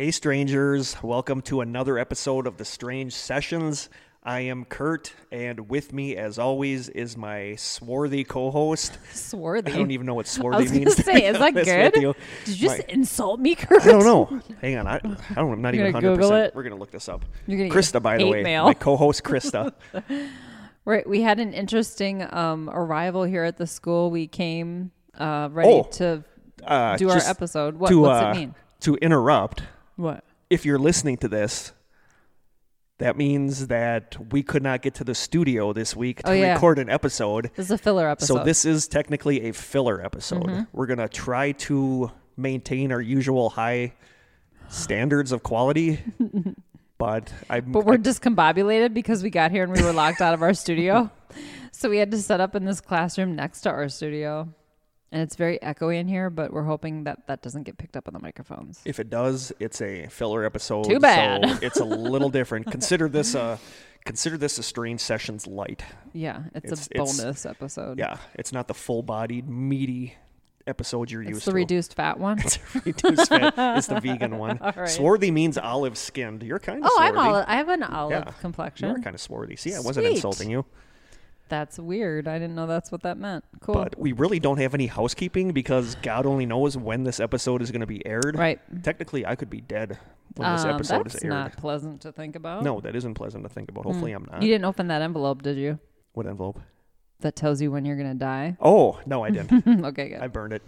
Hey, strangers. Welcome to another episode of the Strange Sessions. I am Kurt, and with me, as always, is my swarthy co host. Swarthy. I don't even know what I swarthy was means. say, is that good? you. Did you just My- insult me, Kurt? I don't know. Hang on. I, I don't. I'm not You're even gonna 100. Google percent it? We're gonna look this up. You're gonna Krista, by the way, mail. my co-host Krista. Right. We had an interesting um, arrival here at the school. We came uh, ready Oh, to Uh, do our episode. What, to, what's uh, it mean? To interrupt. What? If you're listening to this, that means that we could not get to the studio this week to Oh, yeah. record an episode. This is a filler episode. So this is technically a filler episode. Mm-hmm. We're gonna try to maintain our usual high standards of quality, but I. But we're discombobulated because we got here and we were locked out of our studio. So we had to set up in this classroom next to our studio. And it's very echoey in here, but we're hoping that that doesn't get picked up on the microphones. if it does, it's a filler episode. Too bad. So it's a little different. Consider this a consider this a strange sessions light. Yeah, it's, It's- a it's- bonus episode. Yeah, it's not the full-bodied meaty episode you're It's used the to. reduced fat one. It's a reduced fat. It's the vegan one. Right. Swarthy means olive skinned. You're kind of Oh, I'm swarthy. olive. I have an olive Yeah. You're kind of swarthy. See, I wasn't insulting you. That's weird. I didn't know that's what that meant. Cool. But we really don't have any housekeeping because God only knows when this episode is going to be aired. right. Technically, I could be dead when this Um, episode that's is aired. not pleasant to think about. No, that isn't pleasant to think about. Hopefully, I'm not. You didn't open that envelope, did you? What envelope? That tells you when you're gonna die. Oh, no, I didn't. okay, good. I burned it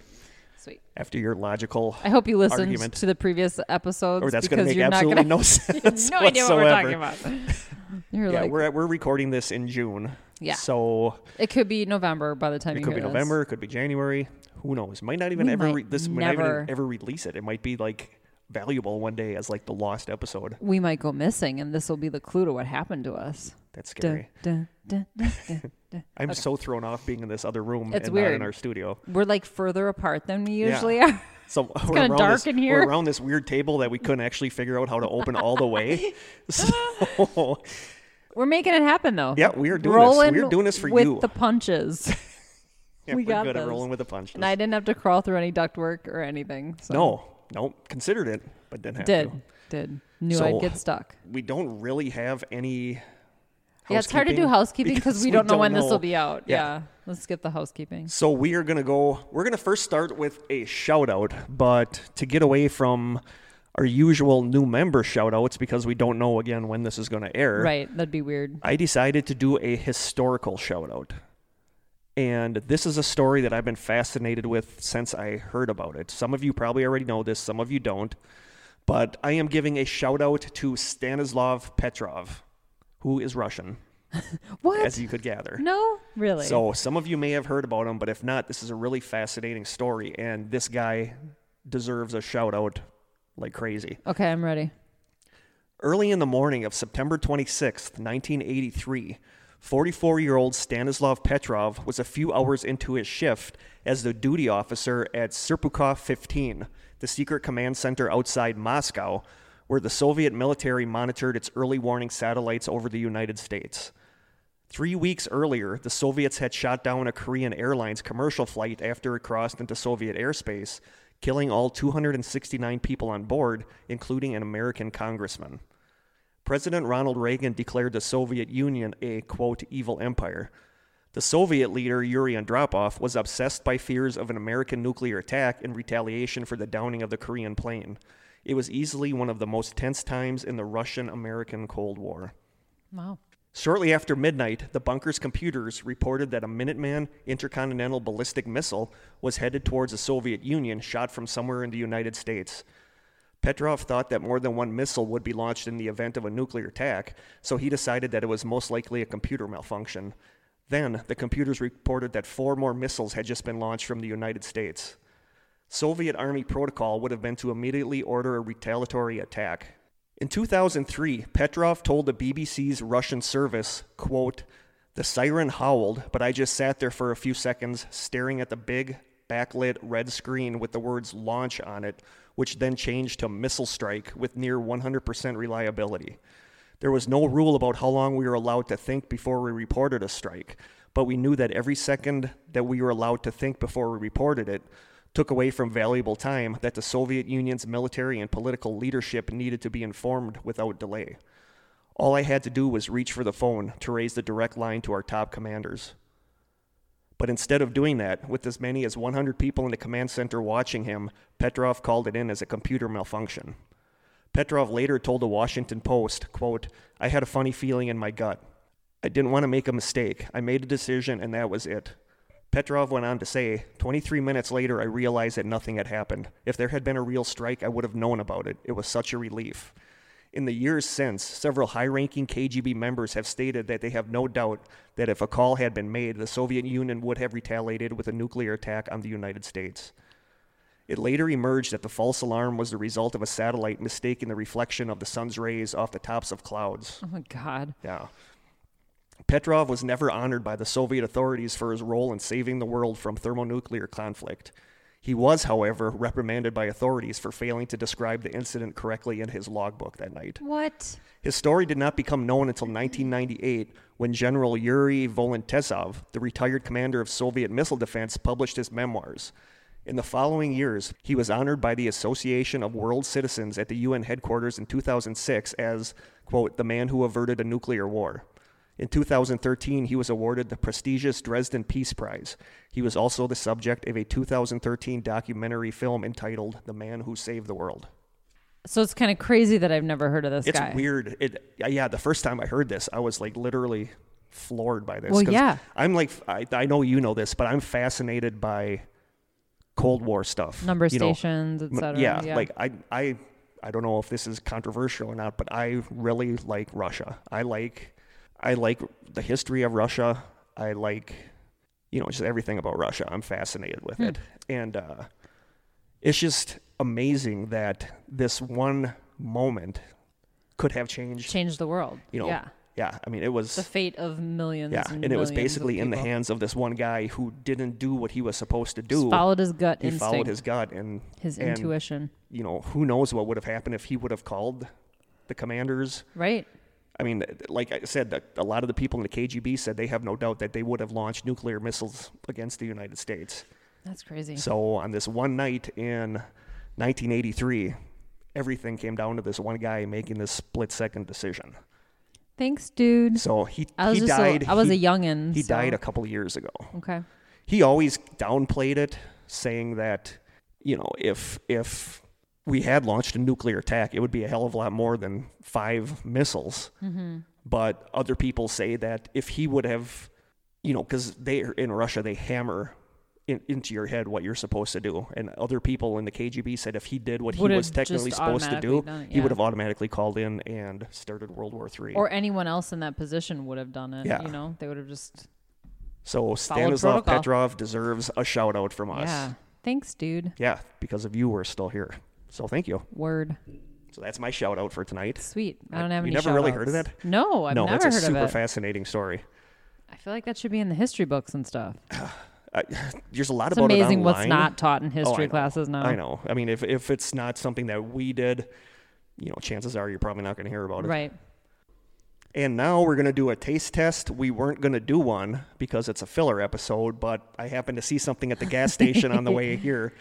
Sweet. after your logical. I hope you listened Argument. to the previous episodes. Or that's going to because make you're not absolutely gonna, no sense no idea what we're whatsoever. talking about. You're Yeah, like, we're we're recording this in June. Yeah. So it could be November by the time it could be this. November. It could be January. Who knows? Might not even We ever might re- this might not never- even ever release it. It might be like valuable one day as like the lost episode. We might go missing, and this will be the clue to what happened to us. That's scary. dun, dun, dun. I'm so thrown off being in this other room It's and not in our studio. We're like further apart than we Yeah. usually are. So we're kinda around dark this, in We're around this weird table that we couldn't actually figure out how to open all the way. So We're making it happen though. yeah, we are doing rolling this. We're doing this for with you. the punches. yeah, we we're got good at rolling with the punches. and I didn't have to crawl through any ductwork or anything. So. no, no, considered it, but didn't have Did. to. Did. Knew So, I'd get stuck. We don't really have any. Yeah, it's hard to do housekeeping because we don't know when this will be out. Yeah. Yeah. Let's skip the housekeeping. So we are gonna go. We're gonna first start with a shout out, but to get away from our usual new member shout outs because we don't know again when this is gonna air. Right. That'd be weird. I decided to do a historical shout out. And this is a story that I've been fascinated with since I heard about it. Some of you probably already know this, some of you don't. But I am giving a shout out to Stanislav Petrov, who is Russian, What? as you could gather. no? Really? So some of you may have heard about him, but if not, this is a really fascinating story, and this guy deserves a shout out like crazy. okay, I'm ready. Early in the morning of September 26th, 1983, 44 year old Stanislav Petrov was a few hours into his shift as the duty officer at Serpukhov 15, the secret command center outside Moscow, where the Soviet military monitored its early warning satellites over the United States. Three weeks earlier, the Soviets had shot down a Korean Airlines commercial flight after it crossed into Soviet airspace, killing all 269 people on board, including an American congressman. President Ronald Reagan declared the Soviet Union a, quote, evil empire. The Soviet leader, Yuri Andropov, was obsessed by fears of an American nuclear attack in retaliation for the downing of the Korean plane. It was easily one of the most tense times in the Russian American Cold War. Wow. Shortly after midnight, the bunker's computers reported that a Minuteman intercontinental ballistic missile was headed towards the Soviet Union, shot from somewhere in the United States. Petrov thought that more than one missile would be launched in the event of a nuclear attack, so he decided that it was most likely a computer malfunction. Then, the computers reported that four more missiles had just been launched from the United States. Soviet Army protocol would have been to immediately order a retaliatory attack. In 2003, Petrov told the BBC's Russian service, quote, The siren howled, but I just sat there for a few seconds staring at the big, backlit red screen with the words launch on it, which then changed to missile strike with near 100% reliability. There was no rule about how long we were allowed to think before we reported a strike, but we knew that every second that we were allowed to think before we reported it took away from valuable time that the Soviet Union's military and political leadership needed to be informed without delay. All I had to do was reach for the phone to raise the direct line to our top commanders. But instead of doing that, with as many as 100 people in the command center watching him, Petrov called it in as a computer malfunction. Petrov later told the Washington Post, quote, I had a funny feeling in my gut. I didn't want to make a mistake. I made a decision and that was it. Petrov went on to say, 23 minutes later, I realized that nothing had happened. If there had been a real strike, I would have known about it. It was such a relief. In the years since, several high ranking KGB members have stated that they have no doubt that if a call had been made, the Soviet Union would have retaliated with a nuclear attack on the United States. It later emerged that the false alarm was the result of a satellite mistaking the reflection of the sun's rays off the tops of clouds. Oh my God. Yeah. Petrov was never honored by the Soviet authorities for his role in saving the world from thermonuclear conflict. He was, however, reprimanded by authorities for failing to describe the incident correctly in his logbook that night. What? His story did not become known until 1998 when General Yuri Volintesov, the retired commander of Soviet missile defense, published his memoirs. In the following years, he was honored by the Association of World Citizens at the UN headquarters in 2006 as, quote, the man who averted a nuclear war. In 2013, he was awarded the prestigious Dresden Peace Prize. He was also the subject of a 2013 documentary film entitled The Man Who Saved the World. So it's kind of crazy that I've never heard of this It's guy. weird. It yeah, the first time I heard this, I was like literally floored by this. Well, yeah. I'm like I, I know you know this, but I'm fascinated by Cold War stuff. Number you stations, etc. yeah, like I I I don't know if this is controversial or not, but I really like Russia. I like I like the history of Russia. I like you know just everything about Russia. I'm fascinated with Hmm. it, and uh, it's just amazing that this one moment could have changed. changed the world. You know, yeah, yeah. I mean, it was the fate of millions. yeah, and, and it was basically in the hands of this one guy who didn't do what he was supposed to Just do. followed his gut he instinct, followed his gut, and his and, intuition. You know, who knows what would have happened if he would have called the commanders. Right. I mean, like I said, a lot of the people in the KGB said they have no doubt that they would have launched nuclear missiles against the United States. That's crazy. So on this one night in 1983, everything came down to this one guy making this split-second decision. Thanks, dude. So he I was he died. A, I was he, a youngin. He so- died a couple of years ago. Okay. He always downplayed it, saying that you know if if we had launched a nuclear attack, it would be a hell of a lot more than five missiles. Mm-hmm. But other people say that if he would have, you know, because they in Russia they hammer in, into your head what you're supposed to do, and other people in the KGB said if he did what he was technically supposed to do, done it, he would have automatically called in and started World War Three. Or anyone else in that position would have done it. Yeah. You know, they would have just. so Stanislav protocol. Petrov deserves a shout out from us. Yeah. Thanks, dude. Yeah, because of you, we're still here. So thank you. Word. So that's my shout out for tonight. Sweet. I I- don't have you any. You never really heard of that? No, I've no, never that's a heard super fascinating story. I feel like that should be in the history books and stuff. There's a lot It's about amazing it what's not taught in oh, history know. classes now. I know. I mean, if if it's not something that we did, you know, chances are you're probably not going to hear about it. Right. And now we're going to do a taste test. We weren't going to do one because it's a filler episode, but I happened to see something at the gas station on the way here.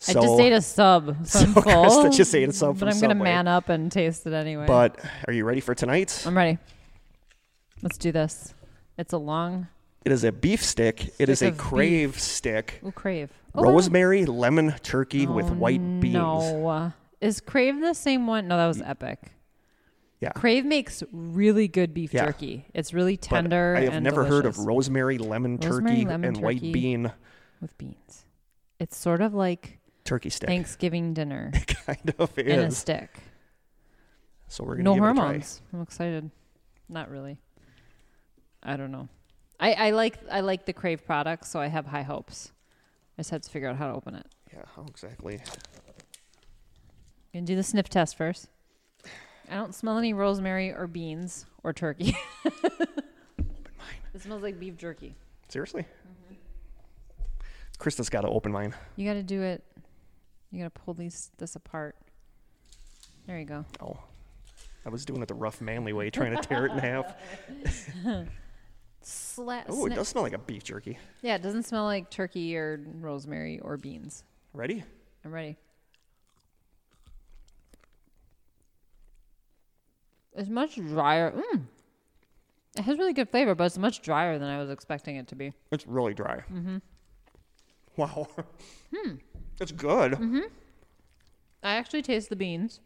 So, I just ate a sub, so, I'm full. Krista just ate a sub But I'm gonna man up and taste it anyway. but are you ready for tonight? I'm ready. Let's do this. It's a long. It is a beef stick. It is a crave stick. Ooh, crave. Oh, Rosemary lemon turkey oh, with oh, white beans. No. Is Crave the same one? No, that was Epic. Yeah. Crave makes really good beef Yeah. jerky. It's really But tender. I have never heard of rosemary lemon Rosemary, turkey lemon and white bean with beans. It's sort of like turkey stick. Thanksgiving dinner kind of in a stick. So we're gonna No give it a try. hormones. I'm excited. Not really. I don't know. I, I like I like the Crave products, so I have high hopes. I just have to figure out how to open it. Yeah, how exactly? Gonna do the sniff test first. I don't smell any rosemary or beans or turkey. Open mine. It smells like beef jerky. Seriously? Mm-hmm. Krista's got to open mine. You got to do it. You got to pull these this apart. There you go. Oh, I was doing it the rough, manly way, trying to tear it in half. Sla- Oh, it does smell like a beef jerky. Yeah, it doesn't smell like turkey or rosemary or beans. Ready? I'm ready. It's much drier. Mm. It has really good flavor, but it's much drier than I was expecting it to be. It's really dry. Mm-hmm. Wow. Hmm. It's good. Mm-hmm. I actually taste the beans.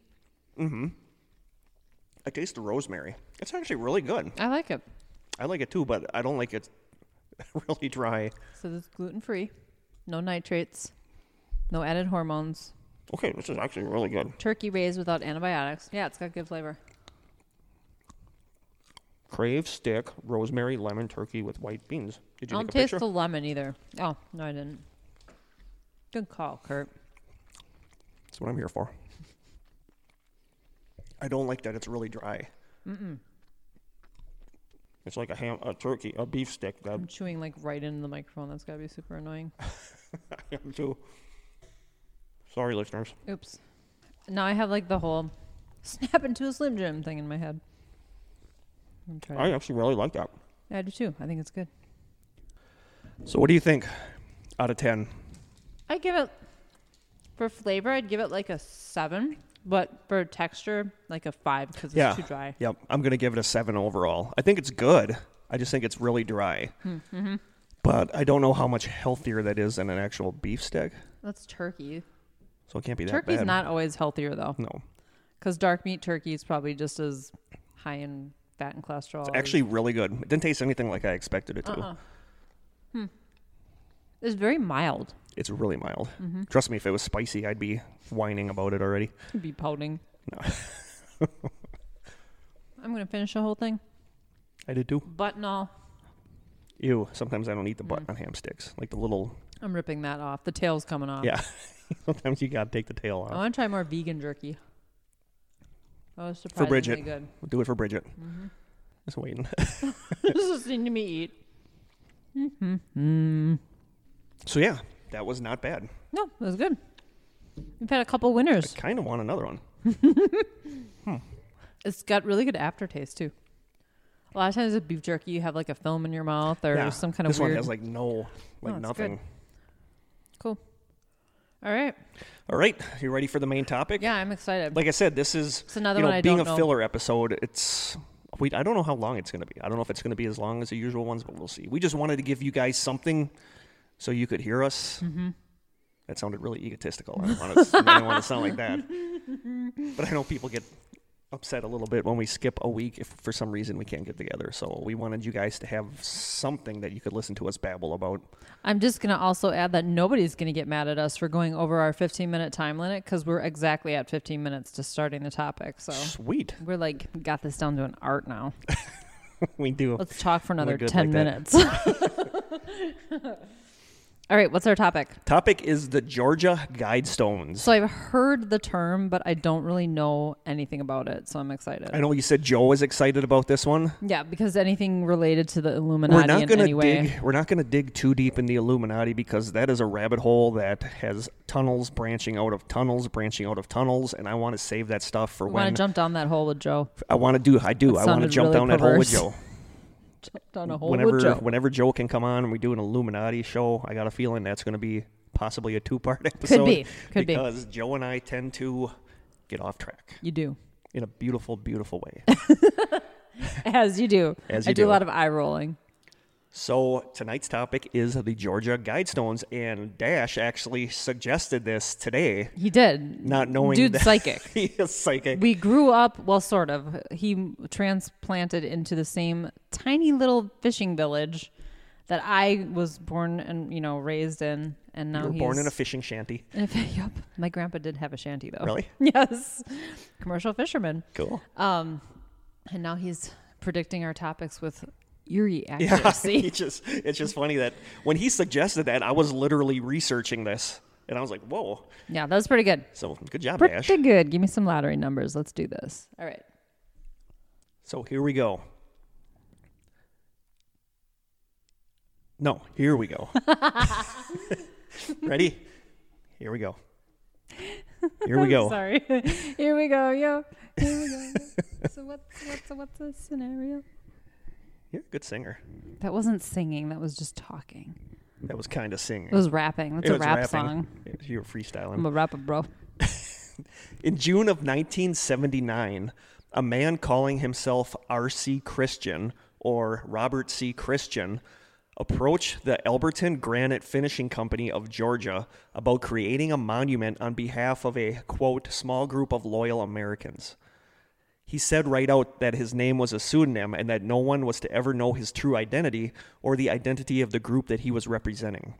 I taste the rosemary. It's actually really good. I like it. I like it too, but I don't like it really dry. So this is gluten free, no nitrates, no added hormones, Okay, this is actually really good. turkey raised without antibiotics. Yeah, it's got good flavor. Crave stick, rosemary, lemon, turkey with white beans. Did you I don't taste the lemon either. Oh no, I didn't. Good call, Kurt. That's what I'm here for. I don't like that it's really dry. Mm-mm. It's like a ham, a turkey, a beef stick. That I'm chewing like right into the microphone. That's gotta be super annoying. I am too. Sorry, listeners. Oops. Now I have like the whole snap into a Slim Jim thing in my head. I'm. I actually really like that. I do too. I think it's good. So, what do you think out of 10? I give it for flavor. I'd give it like a seven, but for texture, like a five because it's Yeah. too dry. Yep, I'm going to give it a 7 overall. I think it's good. I just think it's really dry. Mm-hmm. But I don't know how much healthier that is than an actual beef stick. That's turkey. So, it can't be that Turkey's not always healthier though, No. because dark meat turkey is probably just as high in fat and cholesterol. It's actually really good. It didn't taste anything like I expected it to. Uh-uh. It's very mild. It's really mild. Mm-hmm. Trust me, if it was spicy, I'd be whining about it already. Be pouting. No. I'm gonna finish the whole thing, I did too. butt and all. Ew. Sometimes I don't eat the Mm. butt on ham sticks. Like the little. I'm ripping that off. The tail's coming off. Yeah. Sometimes you gotta take the tail off. I want to try more vegan jerky. Was surprisingly Bridget. good. We'll do it for Bridget. Mm-hmm. Just waiting. Just listening to me eat. Mm-hmm. So yeah, that was not bad. No, it was good. We've had a couple winners. I kind of want another one. Hmm. It's got really good aftertaste too. A lot of times with beef jerky, you have like a film in your mouth or yeah. some kind of this weird. one has like no, oh, like Oh, nothing. cool. All right. All right, you ready for the main topic? Yeah, I'm excited. Like I said, this is it's another you know one I being a know. filler episode. It's we. I don't know how long it's going to be. I don't know if it's going to be as long as the usual ones, but we'll see. We just wanted to give you guys something so you could hear us. Mm-hmm. That sounded really egotistical. I don't want to. I don't want to sound like that. But I know people get upset a little bit when we skip a week if for some reason we can't get together. So we wanted you guys to have something that you could listen to us babble about. I'm just gonna also add that nobody's gonna get mad at us for going over our 15 minute time limit because we're exactly at 15 minutes to starting the topic. So Sweet, we're like got this down to an art now. we do. Let's talk for another 10 like minutes. All right, what's our topic? Topic is the Georgia Guidestones. So I've heard the term, but I don't really know anything about it. So I'm excited. I know you said Joe is excited about this one. Yeah, because anything related to the Illuminati We're not in gonna any way. dig. We're not gonna dig too deep in the Illuminati because that is a rabbit hole that has tunnels branching out of tunnels, branching out of tunnels, and I want to save that stuff for We when. I want to jump down that hole with Joe. I want to do. I do. That I want to jump really down that hole with. Joe. Down a hole whenever whenever Joe can come on and we do an Illuminati show, I got a feeling that's going to be possibly a two part episode. Could be. Could be. because Joe and I tend to get off track You do. in a beautiful, beautiful way. As you do. As I you do, do. a lot of eye rolling. So tonight's topic is the Georgia Guidestones, and Dash actually suggested this today, He did. not knowing Dude's that psychic. he is psychic. We grew up, well, sort of. He transplanted into the same tiny little fishing village that I was born and you know raised in, and now you were he's born in a fishing shanty. a yep. My grandpa did have a shanty though. Really? yes, commercial fisherman. Cool. Um, and now he's predicting our topics with eerie Yeah, accuracy. it's just it's just funny that when he suggested that, I was literally researching this, and I was like, "Whoa!" Yeah, that was pretty good. So good job, Pretty Dash. good. Give me some lottery numbers. Let's do this. All right. So here we go. No, here we go. Ready? Here we go. Here we go. Sorry. Here we go, yo. Here we go. so what's what's what's the scenario? You're a good singer. That wasn't singing. That was just talking. That was kind of singing. It was rapping. That's It a was rap rapping. song. You were freestyling. I'm a rapper, bro. In June of 1979, a man calling himself R.C. Christian or Robert C. Christian approached the Elberton Granite Finishing Company of Georgia about creating a monument on behalf of a, quote, small group of loyal Americans. He said right out that his name was a pseudonym and that no one was to ever know his true identity or the identity of the group that he was representing.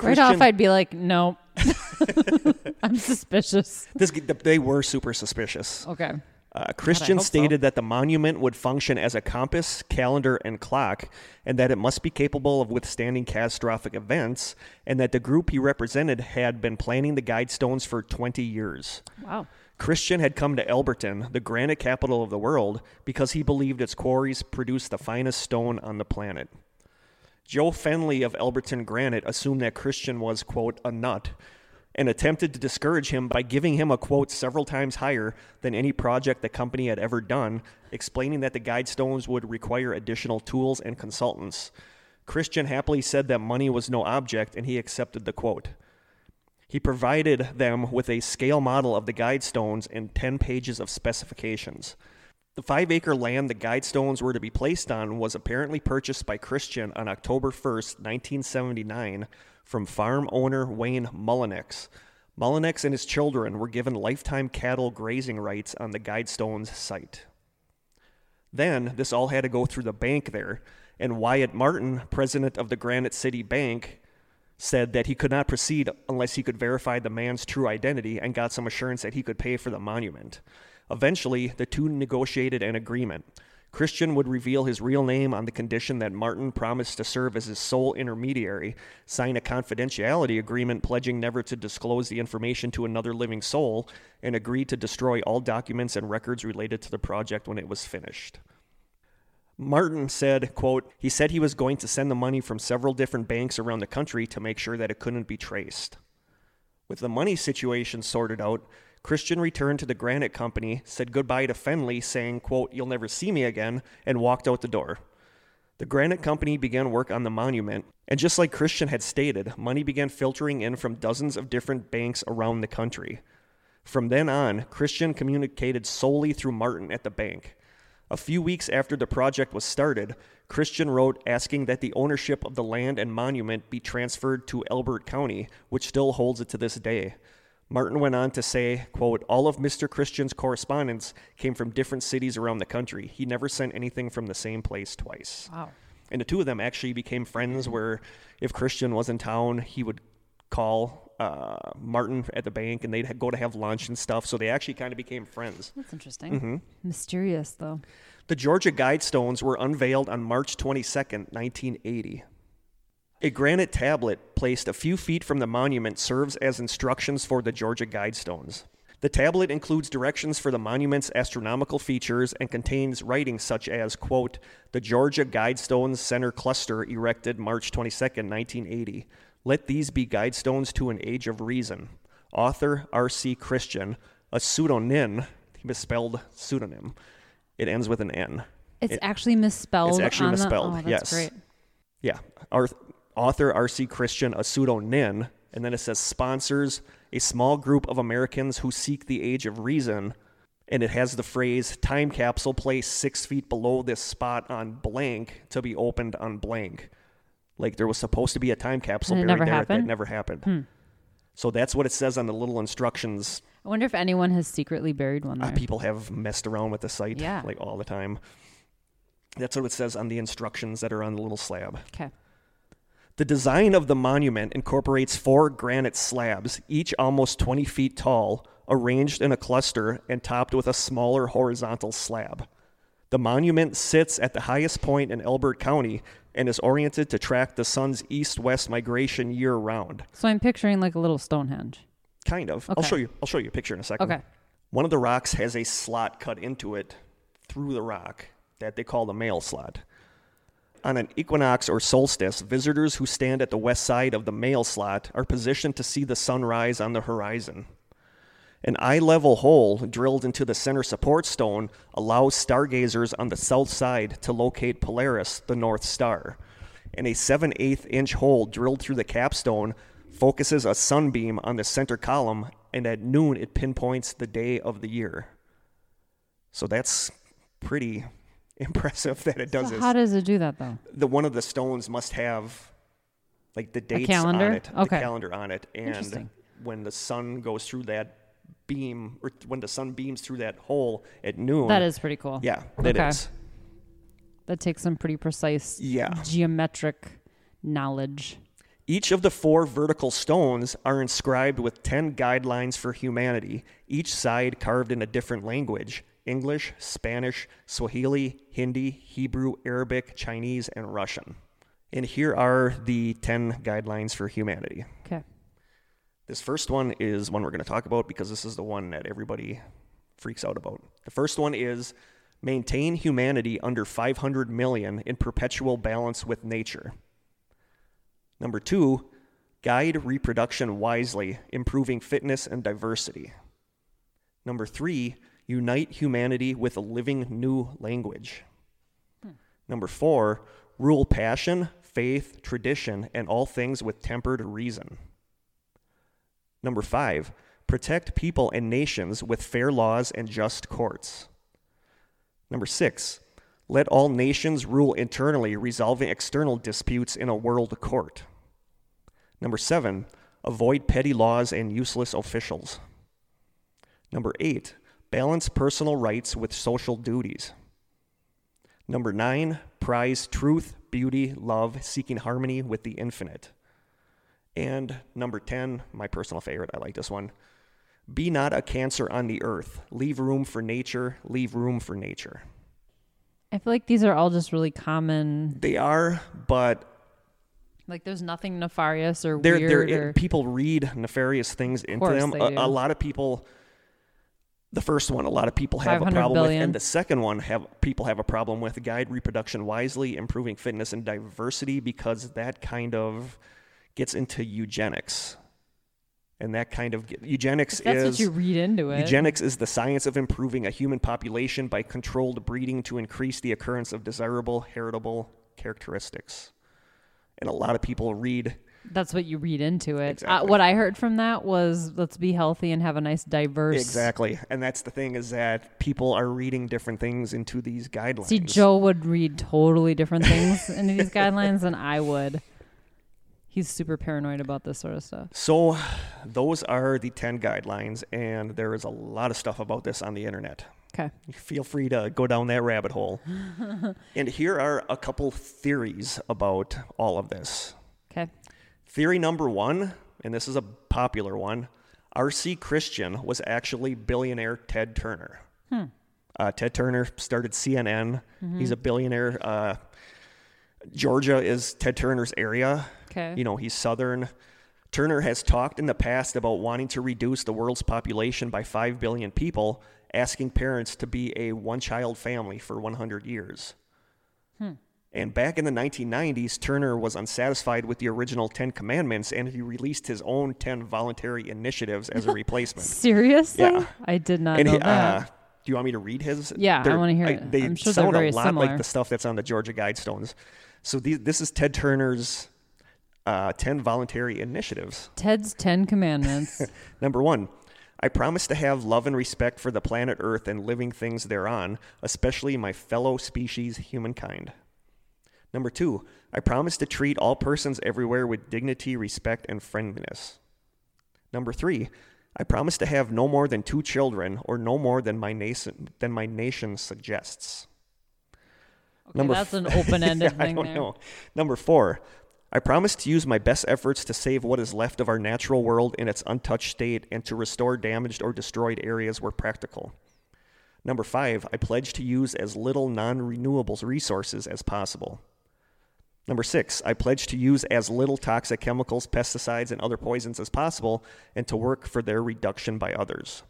Right off, I'd be like, no. I'm suspicious. this, they were super suspicious. Okay. Uh, Christian so. stated that the monument would function as a compass, calendar, and clock, and that it must be capable of withstanding catastrophic events, and that the group he represented had been planning the guidestones for 20 years. Wow. Christian had come to Elberton, the granite capital of the world, because he believed its quarries produced the finest stone on the planet. Joe Fendley of Elberton Granite assumed that Christian was, quote, a nut, and attempted to discourage him by giving him a quote several times higher than any project the company had ever done, explaining that the guidestones would require additional tools and consultants. Christian happily said that money was no object, and he accepted the quote. He provided them with a scale model of the guidestones and 10 pages of specifications. The five acre land the guidestones were to be placed on was apparently purchased by Christian on October 1st, 1979, from farm owner Wayne Mullenax. Mullenax and his children were given lifetime cattle grazing rights on the guidestones site. Then, this all had to go through the bank there, and Wyatt Martin, president of the Granite City Bank, said that he could not proceed unless he could verify the man's true identity and got some assurance that he could pay for the monument. Eventually, the two negotiated an agreement. Christian would reveal his real name on the condition that Martin promised to serve as his sole intermediary, sign a confidentiality agreement pledging never to disclose the information to another living soul, and agree to destroy all documents and records related to the project when it was finished. Martin said, quote, he said he was going to send the money from several different banks around the country to make sure that it couldn't be traced. With the money situation sorted out, Christian returned to the granite company, said goodbye to Fendley, saying, quote, you'll never see me again, and walked out the door. The granite company began work on the monument, and just like Christian had stated, money began filtering in from dozens of different banks around the country. From then on, Christian communicated solely through Martin at the bank. A few weeks after the project was started, Christian wrote asking that the ownership of the land and monument be transferred to Elbert County, which still holds it to this day. Martin went on to say, quote, all of Mr. Christian's correspondence came from different cities around the country. He never sent anything from the same place twice. Wow. And the two of them actually became friends where if Christian was in town, he would call uh, Martin at the bank and they'd go to have lunch and stuff. So they actually kind of became friends. That's interesting. Mm-hmm. Mysterious, though. The Georgia Guidestones were unveiled on March 22nd, 1980. A granite tablet placed a few feet from the monument serves as instructions for the Georgia Guidestones. The tablet includes directions for the monument's astronomical features and contains writings such as, quote, the Georgia Guidestones Center Cluster erected March 22nd, 1980. Let these be guidestones to an age of reason. Author R.C. Christian, a pseudonym, he misspelled pseudonym. It ends with an N. It's It- actually misspelled. It's actually on the- misspelled, oh, yes. great. Yeah. Our, author R.C. Christian, a pseudonym, and then it says sponsors a small group of Americans who seek the age of reason. And it has the phrase time capsule placed six feet below this spot on blank to be opened on blank. Like there was supposed to be a time capsule buried there. happened? That never happened. So that's what it says on the little instructions. I wonder if anyone has secretly buried one Uh, people have messed around with the site Yeah. like all the time. That's what it says on the instructions that are on the little slab. Okay. The design of the monument incorporates four granite slabs, each almost 20 feet tall, arranged in a cluster and topped with a smaller horizontal slab. The monument sits at the highest point in Elbert County and is oriented to track the sun's east west migration year round. So I'm picturing like a little Stonehenge. Kind of. I'll show you. I'll show you a picture in a second. Okay. One of the rocks has a slot cut into it through the rock that they call the mail slot. On an equinox or solstice, visitors who stand at the west side of the mail slot are positioned to see the sunrise on the horizon. An eye level hole drilled into the center support stone allows stargazers on the south side to locate Polaris, the North Star. and a 7 8 inch hole drilled through the capstone focuses a sunbeam on the center column, and at noon it pinpoints the day of the year. So that's pretty impressive that it does So this. how does it do that though? the one of the stones must have like the dates on it, Okay. the calendar on it, and when the sun goes through that beam, or when the sun beams through that hole at noon. That is pretty cool. yeah, that Okay. is. That takes some pretty precise Yeah. geometric knowledge. Each of the four vertical stones are inscribed with 10 guidelines for humanity, each side carved in a different language English, Spanish, Swahili, Hindi, Hebrew, Arabic, Chinese, and Russian. And here are the 10 guidelines for humanity. Okay. This first one is one we're going to talk about because this is the one that everybody freaks out about. The first one is maintain humanity under 500 million in perpetual balance with nature. Number two, guide reproduction wisely, improving fitness and diversity. Number three, unite humanity with a living new language. Hmm. Number four, rule passion, faith, tradition, and all things with tempered reason. Number five, protect people and nations with fair laws and just courts. Number six, let all nations rule internally, resolving external disputes in a world court. Number seven, avoid petty laws and useless officials. Number eight, balance personal rights with social duties. Number nine, prize truth, beauty, love, seeking harmony with the infinite. And number 10, my personal favorite, I like this one. Be not a cancer on the earth. Leave room for nature. Leave room for nature. I feel like these are all just really common. They are, but Like there's nothing nefarious or they're, weird. they're, or, people read nefarious things into them. A, a lot of people, the first one, a lot of people have a 500 problem with, billion. and the second one, have people have a problem with. Guide reproduction wisely, improving fitness and diversity, because that kind of gets into eugenics, and that kind of eugenics that's is what you read into it. Eugenics is the science of improving a human population by controlled breeding to increase the occurrence of desirable heritable characteristics. And a lot of people read That's what you read into it. Uh, what I heard from that was let's be healthy and have a nice diverse. exactly, and that's the thing is that people are reading different things into these guidelines. See, Joe would read totally different things into these guidelines than I would. He's super paranoid about this sort of stuff. So, those are the ten guidelines, and there is a lot of stuff about this on the internet. Okay. Feel free to go down that rabbit hole. and here are a couple theories about all of this. Okay. Theory number one, and this is a popular one R.C. Christian was actually billionaire Ted Turner. Uh, Ted Turner started CNN. He's a billionaire. Uh, Georgia is Ted Turner's area. Okay. You know, he's Southern. Turner has talked in the past about wanting to reduce the world's population by 5 billion people, asking parents to be a one child family for 100 years. And back in the 1990s, Turner was unsatisfied with the original Ten Commandments and he released his own 10 voluntary initiatives as a replacement. Seriously? Yeah. I did not and know he, that. uh, do you want me to read his? Yeah, I They're- wanna hear it. They I'm sure they're sound a lot similar. like the stuff that's on the Georgia Guidestones. So these, this is Ted Turner's uh, 10 voluntary initiatives. Ted's Ten Commandments. Number one, I promise to have love and respect for the planet Earth and living things thereon, especially my fellow species, humankind. Number two, I promise to treat all persons everywhere with dignity, respect, and friendliness. Number three, I promise to have no more than two children or no more than my nation, than my nation suggests. Okay, Number that's f- an open-ended I thing don't there. know. Number four, I promise to use my best efforts to save what is left of our natural world in its untouched state and to restore damaged or destroyed areas where practical. Number five, I pledge to use as little non renewables resources as possible. Number six, I pledge to use as little toxic chemicals, pesticides, and other poisons as possible and to work for their reduction by others.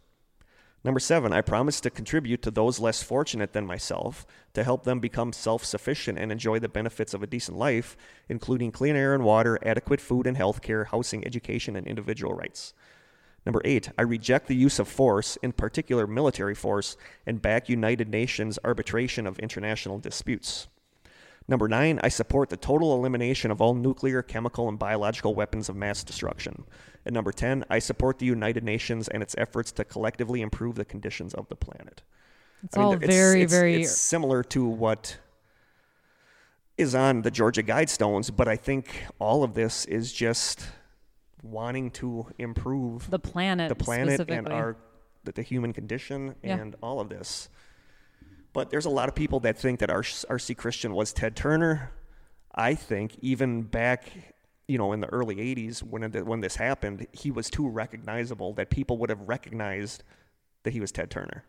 Number seven, I promise to contribute to those less fortunate than myself to help them become self sufficient and enjoy the benefits of a decent life, including clean air and water, adequate food and health care, housing, education, and individual rights. Number eight, I reject the use of force, in particular military force, and back United Nations arbitration of international disputes. Number nine, I support the total elimination of all nuclear, chemical, and biological weapons of mass destruction. And number 10, I support the United Nations and its efforts to collectively improve the conditions of the planet. It's I mean, all it's- very, it's- very. It's similar to what is on the Georgia Guidestones, but I think all of this is just wanting to improve the planet. the planet and our the, the human condition Yeah. and all of this. But there's a lot of people that think that R- R.C. Christian was Ted Turner. I think even back, you know, in the early '80s when it, when this happened, he was too recognizable that people would have recognized that he was Ted Turner.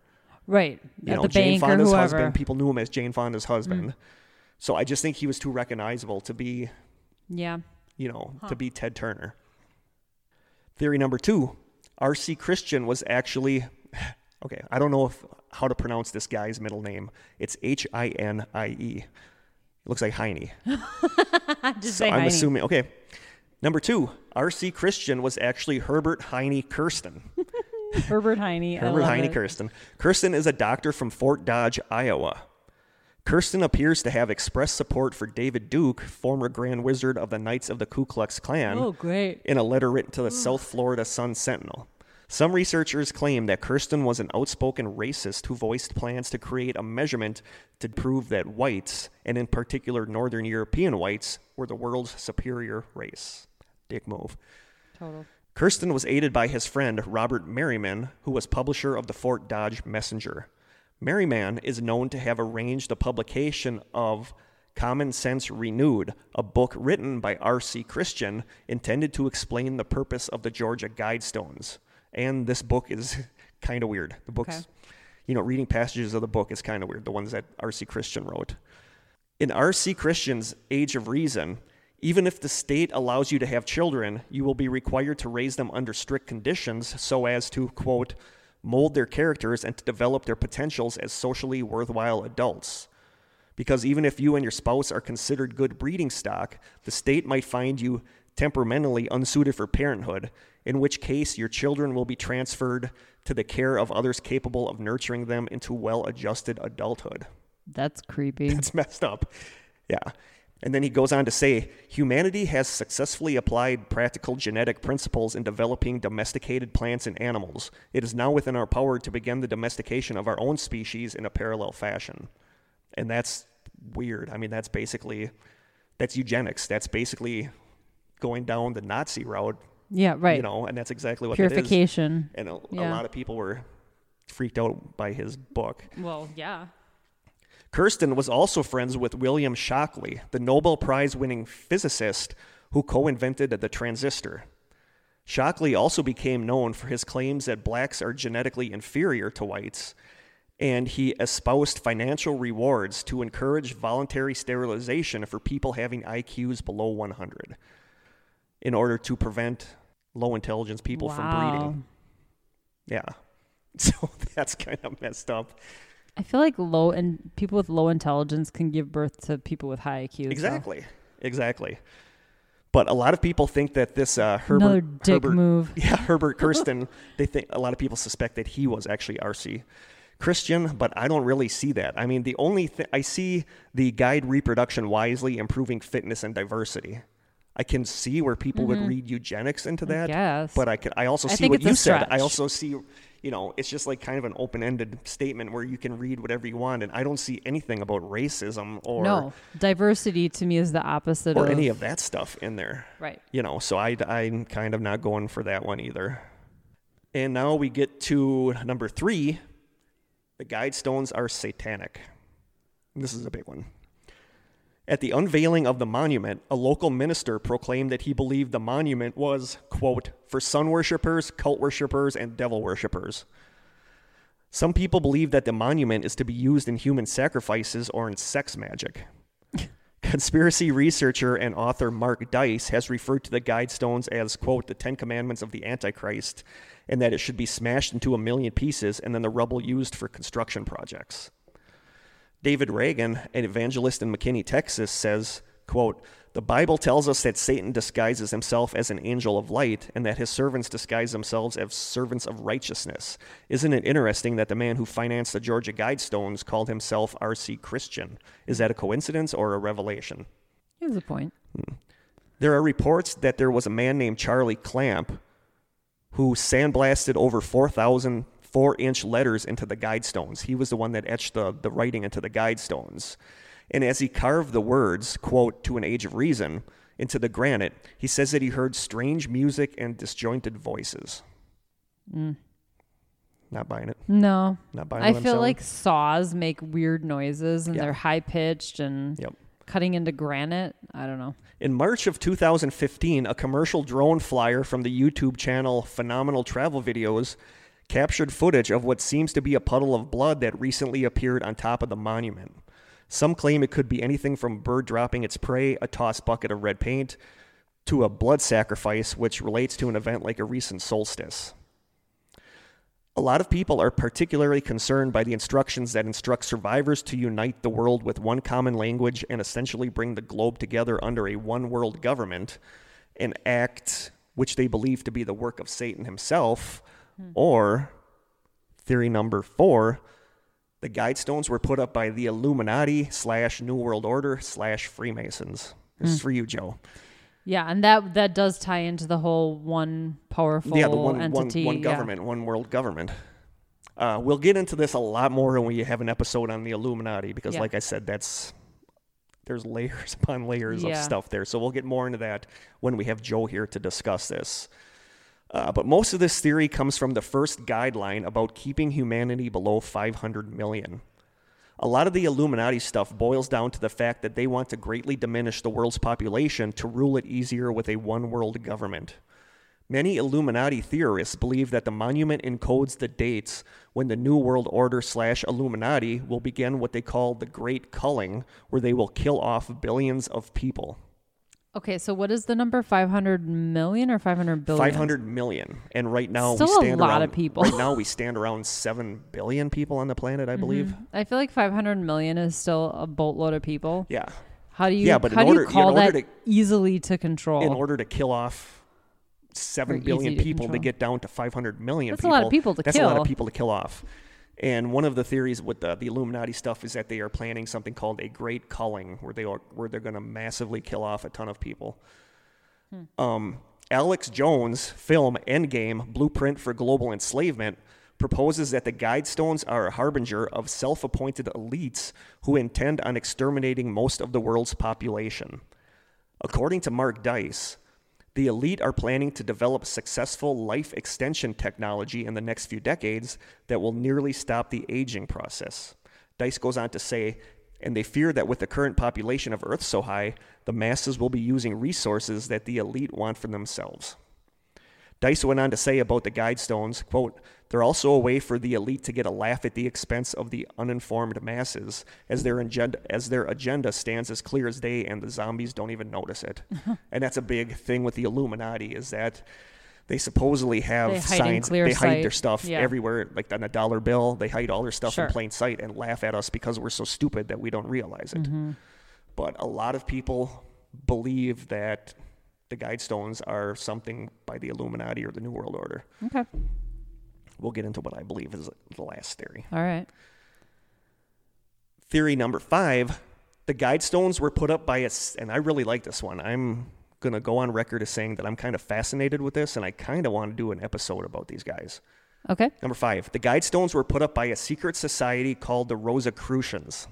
right You at know, the Jane bank or Fonda's whoever. Mm. husband. People knew him as Jane Fonda's husband. So I just think he was too recognizable to be Yeah. you know, to be Ted Turner. Theory number two R.C. Christian was actually, okay, I don't know if, how to pronounce this guy's middle name. It's H I N I E. It looks like Heine. Just So I'm Heine. assuming, okay. Number two, R.C. Christian was actually Herbert Heine Kersten. Herbert Heine. Herbert Heine it. Kersten. Kersten is a doctor from Fort Dodge, Iowa. Kersten appears to have expressed support for David Duke, former Grand Wizard of the Knights of the Ku Klux Klan, Oh, great. in a letter written to the South Florida Sun Sentinel. Some researchers claim that Kersten was an outspoken racist who voiced plans to create a measurement to prove that whites, and in particular Northern European whites, were the world's superior race. Dick move. Total. Kersten was aided by his friend Robert Merriam, who was publisher of the Fort Dodge Messenger. Merriam is known to have arranged the publication of Common Sense Renewed, a book written by R.C. Christian intended to explain the purpose of the Georgia Guidestones. And this book is kind of weird. The book's, Okay. you know, reading passages of the book is kind of weird, the ones that R.C. Christian wrote. In R.C. Christian's Age of Reason, even if the state allows you to have children, you will be required to raise them under strict conditions so as to, quote, mold their characters and to develop their potentials as socially worthwhile adults. Because even if you and your spouse are considered good breeding stock, the state might find you temperamentally unsuited for parenthood, in which case your children will be transferred to the care of others capable of nurturing them into well adjusted adulthood. That's creepy. It's messed up. Yeah. And then he goes on to say humanity has successfully applied practical genetic principles in developing domesticated plants and animals. It is now within our power to begin the domestication of our own species in a parallel fashion. And that's weird. I mean, that's basically that's eugenics. That's basically going down the Nazi route, yeah, right. you know, and that's exactly what. Purification. And a, a lot of people were freaked out by his book. Well, yeah. Kersten was also friends with William Shockley, the Nobel Prize winning physicist who co invented the transistor. Shockley also became known for his claims that blacks are genetically inferior to whites, and he espoused financial rewards to encourage voluntary sterilization for people having IQs below 100 in order to prevent low intelligence people from Wow. breeding. Yeah. So that's kind of messed up. I feel like low and people with low intelligence can give birth to people with high IQ. Exactly. Exactly. But a lot of people think that this uh, Herbert, Another dick Herbert, move. yeah, Herbert Kersten, they think a lot of people suspect that he was actually R.C. Christian, but I don't really see that. I mean, the only thing I see the guide reproduction wisely improving fitness and diversity. I can see where people would read eugenics into Mm-hmm. That, guess. but I could. I also I see what you said. I also see, you know, it's just like kind of an open-ended statement where you can read whatever you want, and I don't see anything about racism or no, diversity to me is the opposite or of any of that stuff in there. right. You know, so I, I'm kind of not going for that one either. And now we get to number three. The guidestones are satanic. This is a big one. At the unveiling of the monument, a local minister proclaimed that he believed the monument was, quote, for sun worshippers, cult worshippers, and devil worshippers. Some people believe that the monument is to be used in human sacrifices or in sex magic. Conspiracy researcher and author Mark Dice has referred to the guidestones as, quote, the Ten Commandments of the Antichrist, and that it should be smashed into a million pieces and then the rubble used for construction projects. David Reagan, an evangelist in McKinney, Texas, says, quote, the Bible tells us that Satan disguises himself as an angel of light and that his servants disguise themselves as servants of righteousness. Isn't it interesting that the man who financed the Georgia Guidestones called himself R.C. Christian? Is that a coincidence or a revelation? Here's a point. Hmm. There are reports that there was a man named Charlie Clamp who sandblasted over 4,000 four inch letters into the guidestones. He was the one that etched the, the writing into the guidestones. And as he carved the words, quote, to an age of reason, into the granite, he says that he heard strange music and disjointed voices. Mm. Not buying it. No. Not buying I feel selling. like saws make weird noises and they're high pitched and Yep. cutting into granite. I don't know. In March of 2015, a commercial drone flyer from the YouTube channel Phenomenal Travel Videos captured footage of what seems to be a puddle of blood that recently appeared on top of the monument. Some claim it could be anything from a bird dropping its prey, a tossed bucket of red paint, to a blood sacrifice, which relates to an event like a recent solstice. A lot of people are particularly concerned by the instructions that instruct survivors to unite the world with one common language and essentially bring the globe together under a one world government, an act which they believe to be the work of Satan himself, or theory number four, the guidestones were put up by the Illuminati slash New World Order slash Freemasons. This is for you, Joe. Yeah, and that that does tie into the whole one powerful yeah, the one, one, entity. one yeah. government, one world government. Uh, we'll get into this a lot more when we have an episode on the Illuminati because, Yeah. like I said, that's there's layers upon layers of stuff there. So we'll get more into that when we have Joe here to discuss this. Uh, but most of this theory comes from the first guideline about keeping humanity below 500 million. A lot of the Illuminati stuff boils down to the fact that they want to greatly diminish the world's population to rule it easier with a one world government. Many Illuminati theorists believe that the monument encodes the dates when the New World Order slash Illuminati will begin what they call the Great Culling, where they will kill off billions of people. Okay, so what is the number? Five hundred million or five hundred billion? 500 million. And right now Still we a stand lot around, of people. Right now we stand around 7 billion people on the planet, I mm-hmm. believe. I feel like five hundred million is still a boatload of people. Yeah. How do you? Yeah, but in how do order- you call that to- easily to control? in order to kill off seven Or billion easy to people to get down to 500 million That's a people. lot of people to kill. that's a lot of people to kill off. And one of the theories with the, the Illuminati stuff is that they are planning something called a great culling, where they are where they're going to massively kill off a ton of people. Hmm. Um, Alex Jones' film Endgame: Blueprint for Global Enslavement proposes that the Guidestones are a harbinger of self-appointed elites who intend on exterminating most of the world's population. According to Mark Dice, the elite are planning to develop successful life extension technology in the next few decades that will nearly stop the aging process. Dice goes on to say, and they fear that with the current population of Earth so high, the masses will be using resources that the elite want for themselves. Dice went on to say about the Guidestones, quote, they're also a way for the elite to get a laugh at the expense of the uninformed masses, as their agenda, as their agenda stands as clear as day and the zombies don't even notice it. and that's a big thing with the Illuminati is that they supposedly have They signs, they hide their stuff Yeah. everywhere, like on a dollar bill, they hide all their stuff Sure. in plain sight and laugh at us because we're so stupid that we don't realize it. Mm-hmm. But a lot of people believe that the Guidestones are something by the Illuminati or the New World Order. okay. We'll get into what I believe is the last theory. All right. Theory number five the Guidestones were put up by a, s- and I really like this one. I'm going to go on record as saying that I'm kind of fascinated with this, and I kind of want to do an episode about these guys. Okay. Number five, the Guidestones were put up by a secret society called the Rosicrucians.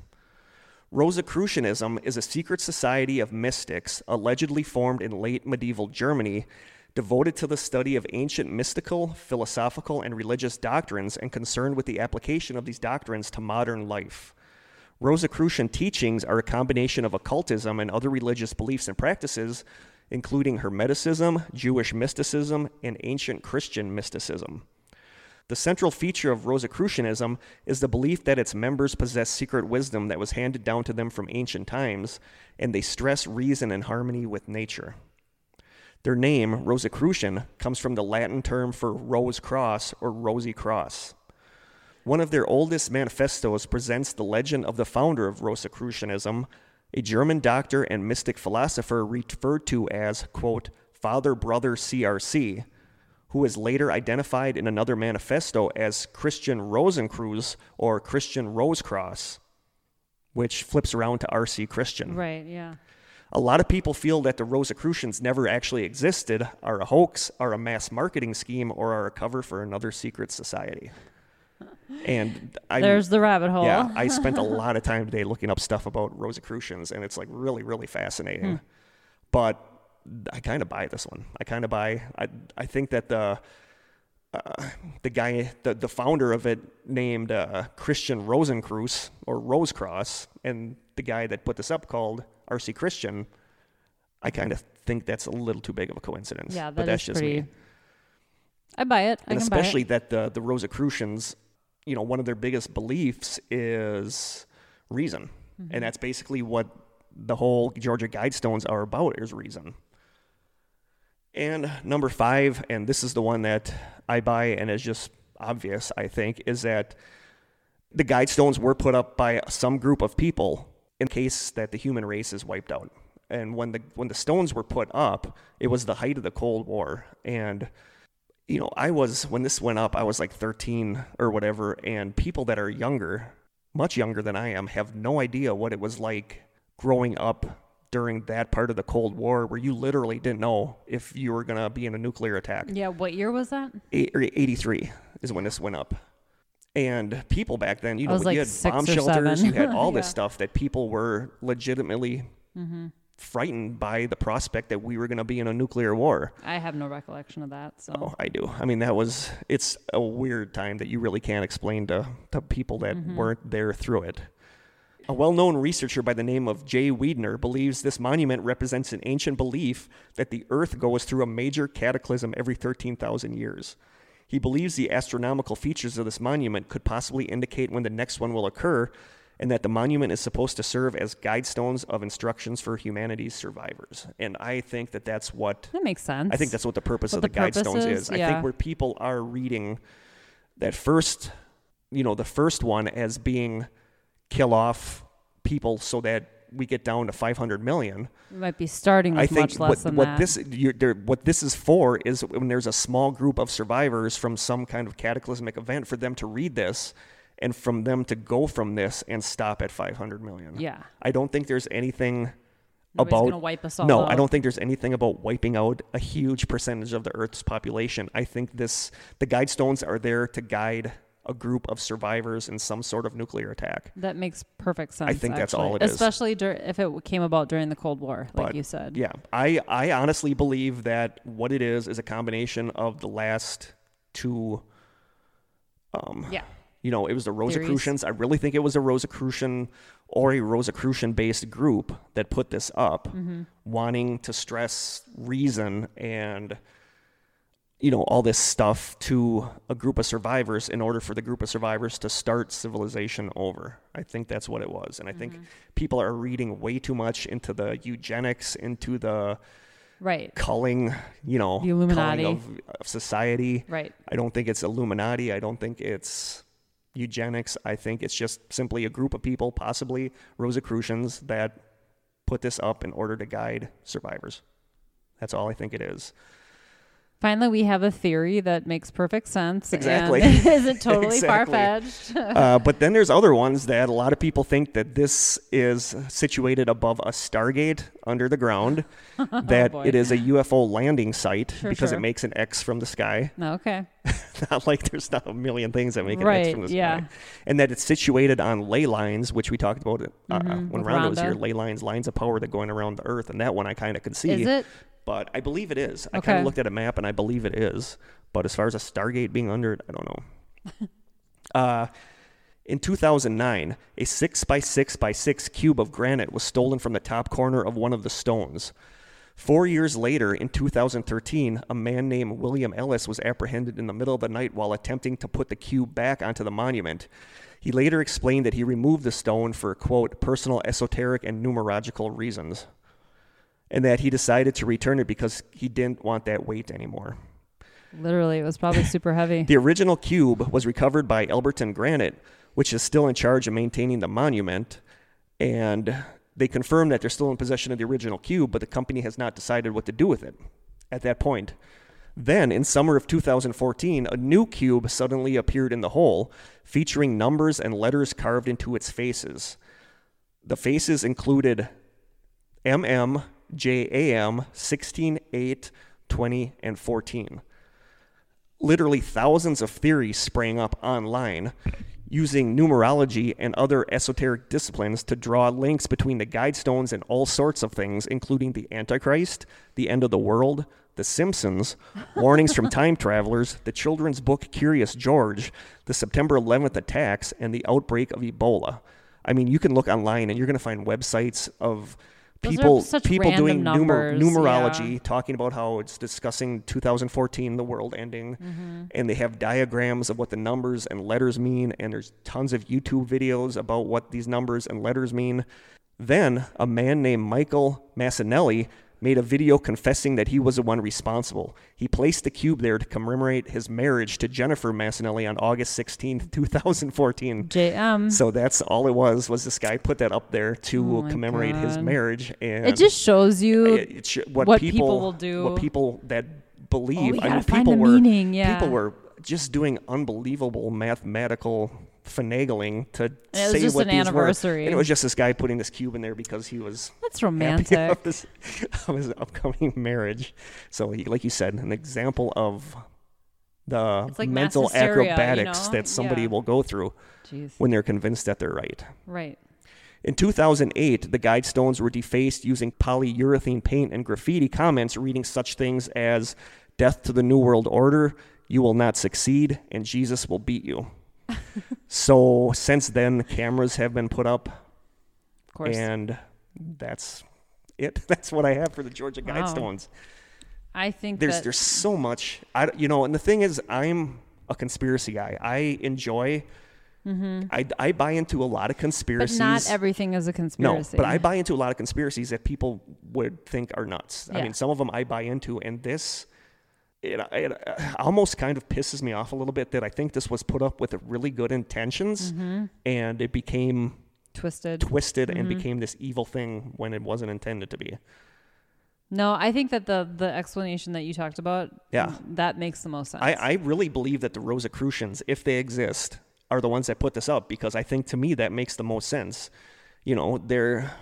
Rosicrucianism is a secret society of mystics allegedly formed in late medieval Germany, devoted to the study of ancient mystical, philosophical, and religious doctrines and concerned with the application of these doctrines to modern life. Rosicrucian teachings are a combination of occultism and other religious beliefs and practices, including Hermeticism, Jewish mysticism, and ancient Christian mysticism. The central feature of Rosicrucianism is the belief that its members possess secret wisdom that was handed down to them from ancient times, and they stress reason and harmony with nature. Their name, Rosicrucian, comes from the Latin term for rose cross or rosy cross. One of their oldest manifestos presents the legend of the founder of Rosicrucianism, a German doctor and mystic philosopher referred to as, quote, Father Brother CRC, who was later identified in another manifesto as Christian Rosenkreuz or Christian Rosecross, which flips around to RC Christian. Right, yeah. A lot of people feel that the Rosicrucians never actually existed, are a hoax, are a mass marketing scheme, or are a cover for another secret society. And I There's the rabbit hole. yeah, I spent a lot of time today looking up stuff about Rosicrucians, and it's like really, really fascinating. Hmm. But I kind of buy this one. I kind of buy. I I think that the uh, the guy, the the founder of it, named uh, Christian Rosenkreuz or Rosecross, and the guy that put this up called R.C. Christian. I kind of think that's a little too big of a coincidence. Yeah, but that's just pretty. me I buy it. I and can buy it. especially that the the Rosicrucians, you know, one of their biggest beliefs is reason, Mm-hmm. and that's basically what the whole Georgia Guidestones are about is reason. And number five, and this is the one that I buy and is just obvious, I think, is that the Guidestones were put up by some group of people in case that the human race is wiped out. And when the when the stones were put up, it was the height of the Cold War, and you know, I was when this went up, I was like 13 or whatever, and people that are younger, much younger than I am, have no idea what it was like growing up during that part of the Cold War where you literally didn't know if you were going to be in a nuclear attack. Yeah, what year was that? Eight, 83 is when this went up. And people back then, you know, you like had bomb shelters, you had all this Yeah. stuff that people were legitimately Mm-hmm. frightened by the prospect that we were going to be in a nuclear war. I have no recollection of that. So Oh, I do. I mean, that was it's a weird time that you really can't explain to to people that Mm-hmm. weren't there through it. A well-known researcher by the name of Jay Weidner believes this monument represents an ancient belief that the Earth goes through a major cataclysm every 13,000 years. He believes the astronomical features of this monument could possibly indicate when the next one will occur, and that the monument is supposed to serve as guidestones of instructions for humanity's survivors. And I think that that's what that makes sense. I think that's what the purpose What of the, the Guidestones is, is. I think where people are reading that first, you know, the first one as being kill off people so that we get down to 500 million. we might be starting with I think much less what, than what that. this what this is for is when there's a small group of survivors from some kind of cataclysmic event for them to read this and from them to go from this and stop at 500 million. yeah, I don't think there's anything Nobody's about wipe us all no out. i don't think there's anything about wiping out a huge percentage of the earth's population i think this the guidestones are there to guide a group of survivors in some sort of nuclear attack That makes perfect sense. I think that's all actually. it is. Especially dur- if it came about during the Cold War, like But, you said. yeah i i honestly believe that what it is is a combination of the last two um Yeah. you know, it was the Rosicrucians. I really think it was a Rosicrucian or a Rosicrucian based group that put this up, Mm-hmm. wanting to stress reason and, you know, all this stuff to a group of survivors in order for the group of survivors to start civilization over. I think that's what it was. And I think Mm-hmm. people are reading way too much into the eugenics, into the Right. culling, you know, The Illuminati. of, of society. Right. I don't think it's Illuminati. I don't think it's eugenics. I think it's just simply a group of people, possibly Rosicrucians, that put this up in order to guide survivors. That's all I think it is. Finally, we have a theory that makes perfect sense. Exactly. And isn't totally Exactly. far fetched. uh, but then there's other ones that a lot of people think that this is situated above a Stargate under the ground, that boy. it is a UFO landing site Sure, because sure. it makes an X from the sky. okay. not like there's not a million things that make an X from the sky. yeah. And that it's situated on ley lines, which we talked about uh, Mhm, when with Rhonda was here. Ley lines, lines of power that going around the Earth, and that one I kind of can see. Is it? But I believe it is. I kind Okay. of looked at a map and I believe it is. But as far as a Stargate being under it, I don't know. uh, in 2009, a 6 by 6 by 6 cube of granite was stolen from the top corner of one of the stones. Four years later, in 2013, a man named William Ellis was apprehended in the middle of the night while attempting to put the cube back onto the monument. He later explained that he removed the stone for, quote, personal esoteric and numerological reasons, and that he decided to return it because he didn't want that weight anymore. Literally, it was probably super heavy. The original cube was recovered by Elberton Granite, which is still in charge of maintaining the monument. And They confirmed that they're still in possession of the original cube, but the company has not decided what to do with it at that point. Then, in summer of 2014, a new cube suddenly appeared in the hole, featuring numbers and letters carved into its faces. The faces included MM, JAM, 16, 8, 20, and 14. Literally thousands of theories sprang up online using numerology and other esoteric disciplines to draw links between the guide stones and all sorts of things, including the Antichrist, the end of the world, the Simpsons, warnings from time travelers, the children's book Curious George, the September 11th attacks, and the outbreak of Ebola. I mean, you can look online and you're going to find websites of people people doing numer- numerology, yeah. talking about how it's discussing 2014, the world ending, Mm-hmm. and they have diagrams of what the numbers and letters mean, and there's tons of YouTube videos about what these numbers and letters mean. Then a man named Michael Massinelli made a video confessing that he was the one responsible. He placed the cube there to commemorate his marriage to Jennifer Massinelli on August 16, 2014. JM. So that's all it was. Was this guy put that up there to Oh commemorate his marriage? And it just shows you it- it sh- what, what people, people will do. What people that believe. Oh, we I mean, people the were meaning, yeah. people were just doing unbelievable mathematical finagling to And it was say what an these were. anniversary. And it was just this guy putting this cube in there because he was that's romantic. of his, of his upcoming marriage. So, he, like you said, an example of the like mental hysteria, you acrobatics know? that somebody Yeah. will go through Jeez. when they're convinced that they're right. Right. In 2008, the guide stones were defaced using polyurethane paint and graffiti comments reading such things as Death to the New World Order, You Will Not Succeed, and Jesus Will Beat You. So, since then, cameras have been put up, Of course. and that's it. That's what I have for the Georgia Wow. guide stones. I think There's that there's so much. I you know, and the thing is, I'm a conspiracy guy. I enjoy. I, I buy into a lot of Mm-hmm. but conspiracies. not everything is a conspiracy. No, but I buy into a lot of conspiracies that people would think are nuts. I mean, some of them I buy into, and this, it, it uh, almost kind of pisses me off a little bit that I think this was put up with really good intentions, Mm-hmm. and it became twisted. twisted Mm-hmm. and became this evil thing when it wasn't intended to be. No, I think that the the explanation that you talked about, Yeah. that makes the most sense. I, I really believe that the Rosicrucians, if they exist, are the ones that put this up because I think to me that makes the most sense. You know, they're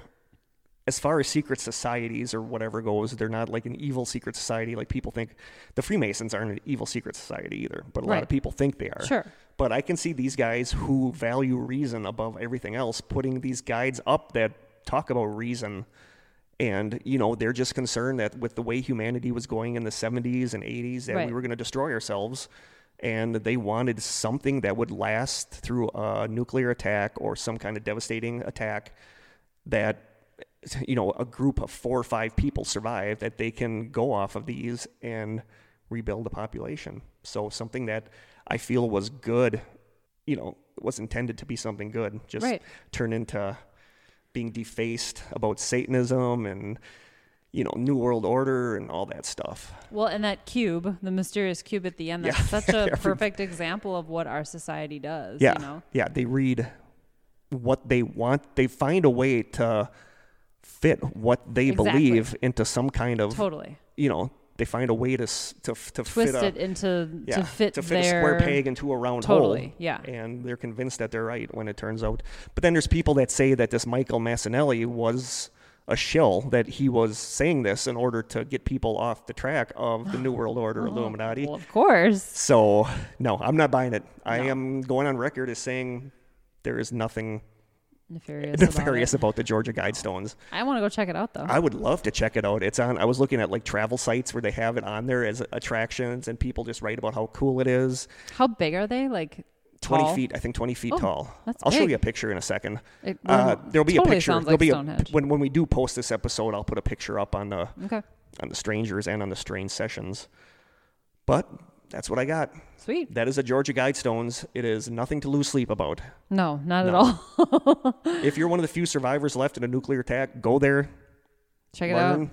as far as secret societies or whatever goes, they're not like an evil secret society like people think. The Freemasons aren't an evil secret society either, but a lot of people think they are. Sure. But I can see these guys who value reason above everything else putting these guides up that talk about reason. And, you know, they're just concerned that with the way humanity was going in the 70s and 80s, that Right. we were going to destroy ourselves. And they wanted something that would last through a nuclear attack or some kind of devastating attack that, you know, a group of four or five people survive, that they can go off of these and rebuild the population. So something that I feel was good, you know, was intended to be something good, just Right. turned into being defaced about Satanism and you know New World Order and all that stuff. Well, and that cube, the mysterious cube at the end, that's Yeah. such a perfect example of what our society does. Yeah, You know? yeah. They read what they want. They find a way to fit what they Exactly. believe into some kind of Totally. you know. They find a way to to to Twist fit a, it into yeah, to fit to fit their a square peg into a round hole. Totally, yeah. And they're convinced that they're right when it turns out. But then there's people that say that this Michael Massinelli was a shill, that he was saying this in order to get people off the track of the New World Order oh, Illuminati. Well, of course. So, no, I'm not buying it. I am going on record as saying there is nothing Nefarious. nefarious About about, the Georgia Guidestones. I want to go check it out though. I would love to check it out. It's on. I was looking at like travel sites where they have it on there as attractions, and people just write about how cool it is. How big are they? Like 20 tall? feet, I think 20 feet Oh, tall. that's I'll show you a picture in a second. It Uh, there'll be totally a picture. sounds There'll like be a, Stonehenge. when when we do post this episode, I'll put a picture up on the okay. on the strangers and on the strange sessions. But that's what I got. Sweet. That is a Georgia Guidestones. It is nothing to lose sleep about. No, not at all. if you're one of the few survivors left in a nuclear attack, go there, check it out.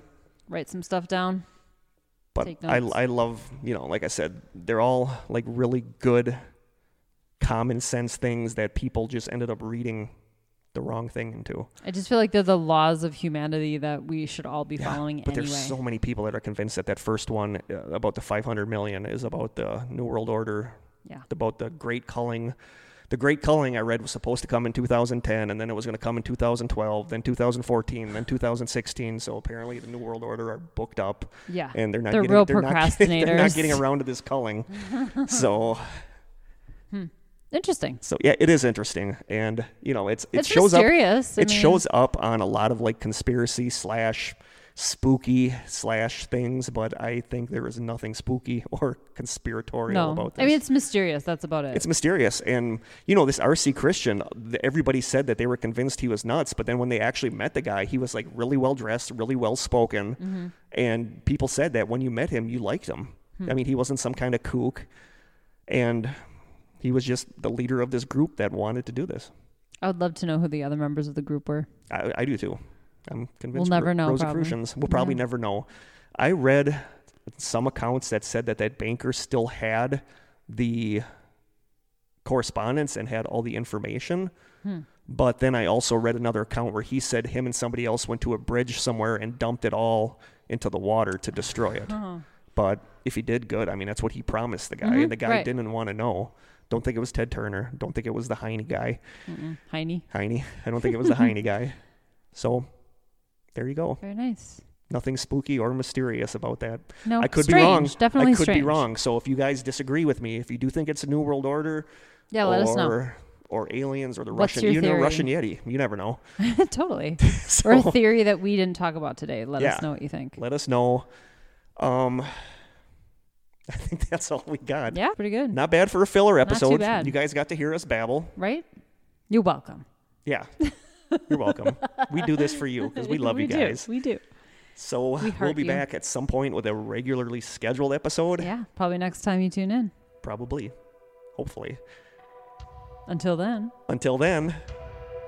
Write some stuff down. But I. I love, you know, like I said, they're all like really good, common sense things that people just ended up reading the wrong thing into. I just feel like they're the laws of humanity that we should all be following But anyway. there's so many people that are convinced that that first one uh, about the 500 million is about the New World Order, yeah. about the Great Culling. The Great Culling I read was supposed to come in 2010, and then it was going to come in 2012, then 2014, then 2016. So apparently the New World Order are booked up, Yeah. and they're not They're getting, real they're not, they're not getting around to this culling. so Interesting. so yeah, it is interesting, and you know it's it it's shows up. I it mean, shows up on a lot of like conspiracy slash spooky slash things, but I think there is nothing spooky or conspiratorial no. about this. I mean, it's mysterious. That's about it. It's mysterious, and you know this RC Christian. Everybody said that they were convinced he was nuts, but then when they actually met the guy, he was like really well dressed, really well spoken, Mm-hmm. and people said that when you met him, you liked him. Hmm. I mean, he wasn't some kind of kook, and he was just the leader of this group that wanted to do this. I would love to know who the other members of the group were. I, I do too. I'm convinced. We'll never Ro- know, probably. We'll probably Yeah. never know. I read some accounts that said that that banker still had the correspondence and had all the information. Hmm. But then I also read another account where he said him and somebody else went to a bridge somewhere and dumped it all into the water to destroy it. Oh. But if he did good, I mean, that's what he promised the guy, Mhm, and the guy right. didn't want to know. Don't think it was Ted Turner. Don't think it was the Heine guy. Mm-mm. Heine. Heine. I don't think it was the Heine guy. So there you go. Very nice. Nothing spooky or mysterious about that. No, I could strange. be wrong. Definitely I could strange. be wrong. So if you guys disagree with me, if you do think it's a New World Order Yeah, or let us know. or aliens or the What's Russian you know? Russian Yeti, you never know. totally. So Or a theory that we didn't talk about today. Let Yeah. us know what you think. let us know. Um I think that's all we got. Yeah, pretty good. Not bad for a filler too episode. bad. You guys got to hear us babble. Right? You're welcome. Yeah. You're welcome. we do this for you because we love you do. guys. We do. So We we'll be you. back at some point with a regularly scheduled episode. Yeah, probably next time you tune in. Probably. Hopefully. Until then, Until then,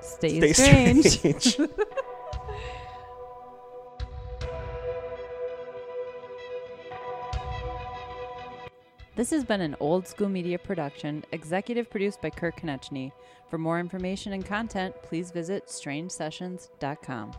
stay, stay strange. strange. This has been an old school media production, executive produced by Kirk Konechny. For more information and content, please visit strangesessions.com.